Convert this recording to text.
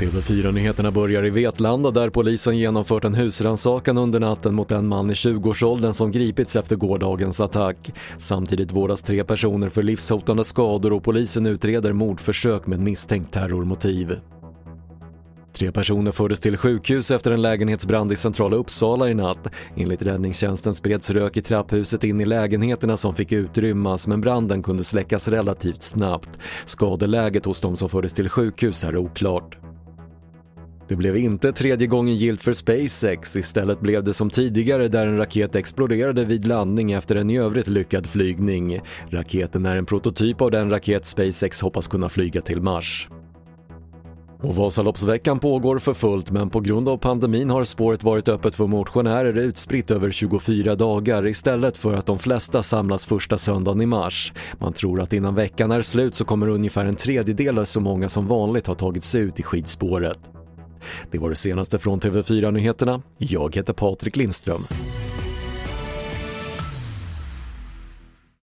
TV4-nyheterna börjar i Vetlanda där polisen genomfört en husrannsakan under natten mot en man i 20-årsåldern som gripits efter gårdagens attack. Samtidigt vårdas tre personer för livshotande skador och polisen utreder mordförsök med misstänkt terrormotiv. Tre personer fördes till sjukhus efter en lägenhetsbrand i centrala Uppsala i natt. Enligt räddningstjänsten spreds rök i trapphuset in i lägenheterna som fick utrymmas men branden kunde släckas relativt snabbt. Skadeläget hos de som fördes till sjukhus är oklart. Det blev inte tredje gången gilt för SpaceX, istället blev det som tidigare där en raket exploderade vid landning efter en i övrigt lyckad flygning. Raketen är en prototyp av den raket SpaceX hoppas kunna flyga till Mars. Och Vasaloppsveckan pågår för fullt men på grund av pandemin har spåret varit öppet för motionärer utspritt över 24 dagar istället för att de flesta samlas första söndagen i mars. Man tror att innan veckan är slut så kommer ungefär en tredjedel av så många som vanligt ha tagit sig ut i skidspåret. Det var det senaste från TV4 Nyheterna. Jag heter Patrik Lindström.